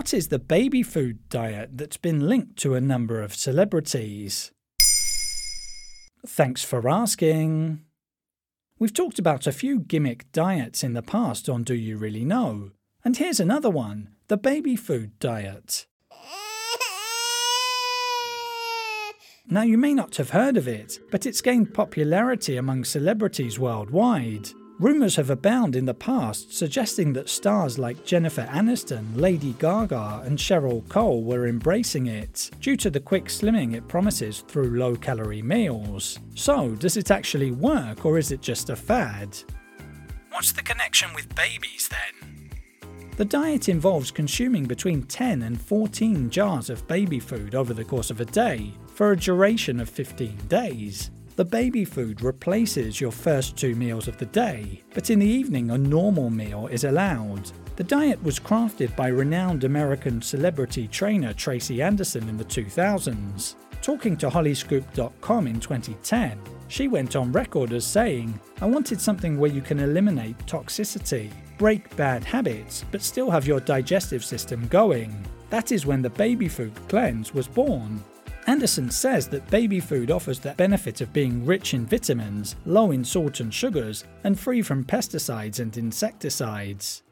What is the baby food diet that's been linked to a number of celebrities? Thanks for asking. We've talked about a few gimmick diets in the past on Do You Really Know? And here's another one the baby food diet. Now, you may not have heard of it, but it's gained popularity among celebrities worldwide. Rumours have abounded in the past suggesting that stars like Jennifer Aniston, Lady Gaga, and Cheryl Cole were embracing it, due to the quick slimming it promises through low calorie meals. So, does it actually work or is it just a fad? What's the connection with babies then? The diet involves consuming between 10 and 14 jars of baby food over the course of a day for a duration of 15 days. The baby food replaces your first two meals of the day, but in the evening a normal meal is allowed. The diet was crafted by renowned American celebrity trainer Tracy Anderson in the 2000s. Talking to Hollyscoop.com in 2010, she went on record as saying, I wanted something where you can eliminate toxicity, break bad habits, but still have your digestive system going. That is when the baby food cleanse was born. Anderson says that baby food offers the benefit of being rich in vitamins, low in salt and sugars, and free from pesticides and insecticides.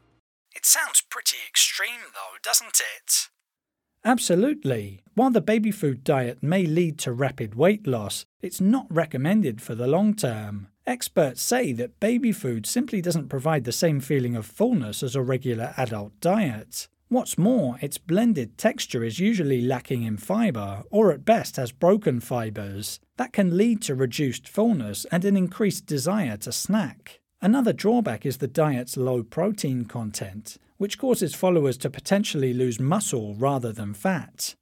It sounds pretty extreme, though, doesn't it? Absolutely. While the baby food diet may lead to rapid weight loss, it's not recommended for the long term. Experts say that baby food simply doesn't provide the same feeling of fullness as a regular adult diet. What's more, its blended texture is usually lacking in fibre, or at best has broken fibres. That can lead to reduced fullness and an increased desire to snack. Another drawback is the diet's low protein content, which causes followers to potentially lose muscle rather than fat.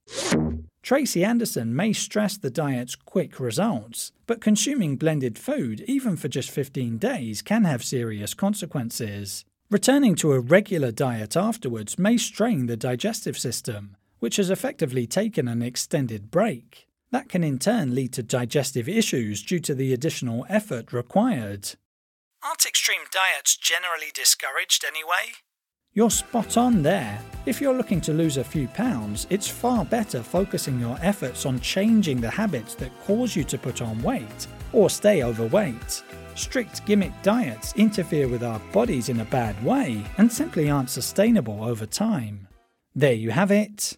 Tracy Anderson may stress the diet's quick results, but consuming blended food, even for just 15 days, can have serious consequences. Returning to a regular diet afterwards may strain the digestive system, which has effectively taken an extended break. That can in turn lead to digestive issues due to the additional effort required. Aren't extreme diets generally discouraged anyway? You're spot on there. If you're looking to lose a few pounds, it's far better focusing your efforts on changing the habits that cause you to put on weight or stay overweight. Strict gimmick diets interfere with our bodies in a bad way and simply aren't sustainable over time. There you have it.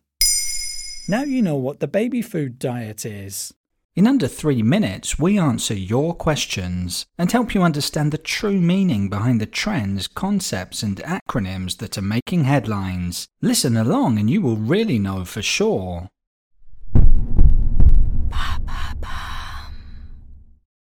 Now you know what the baby food diet is. In under three minutes, we answer your questions and help you understand the true meaning behind the trends, concepts, and acronyms that are making headlines. Listen along and you will really know for sure.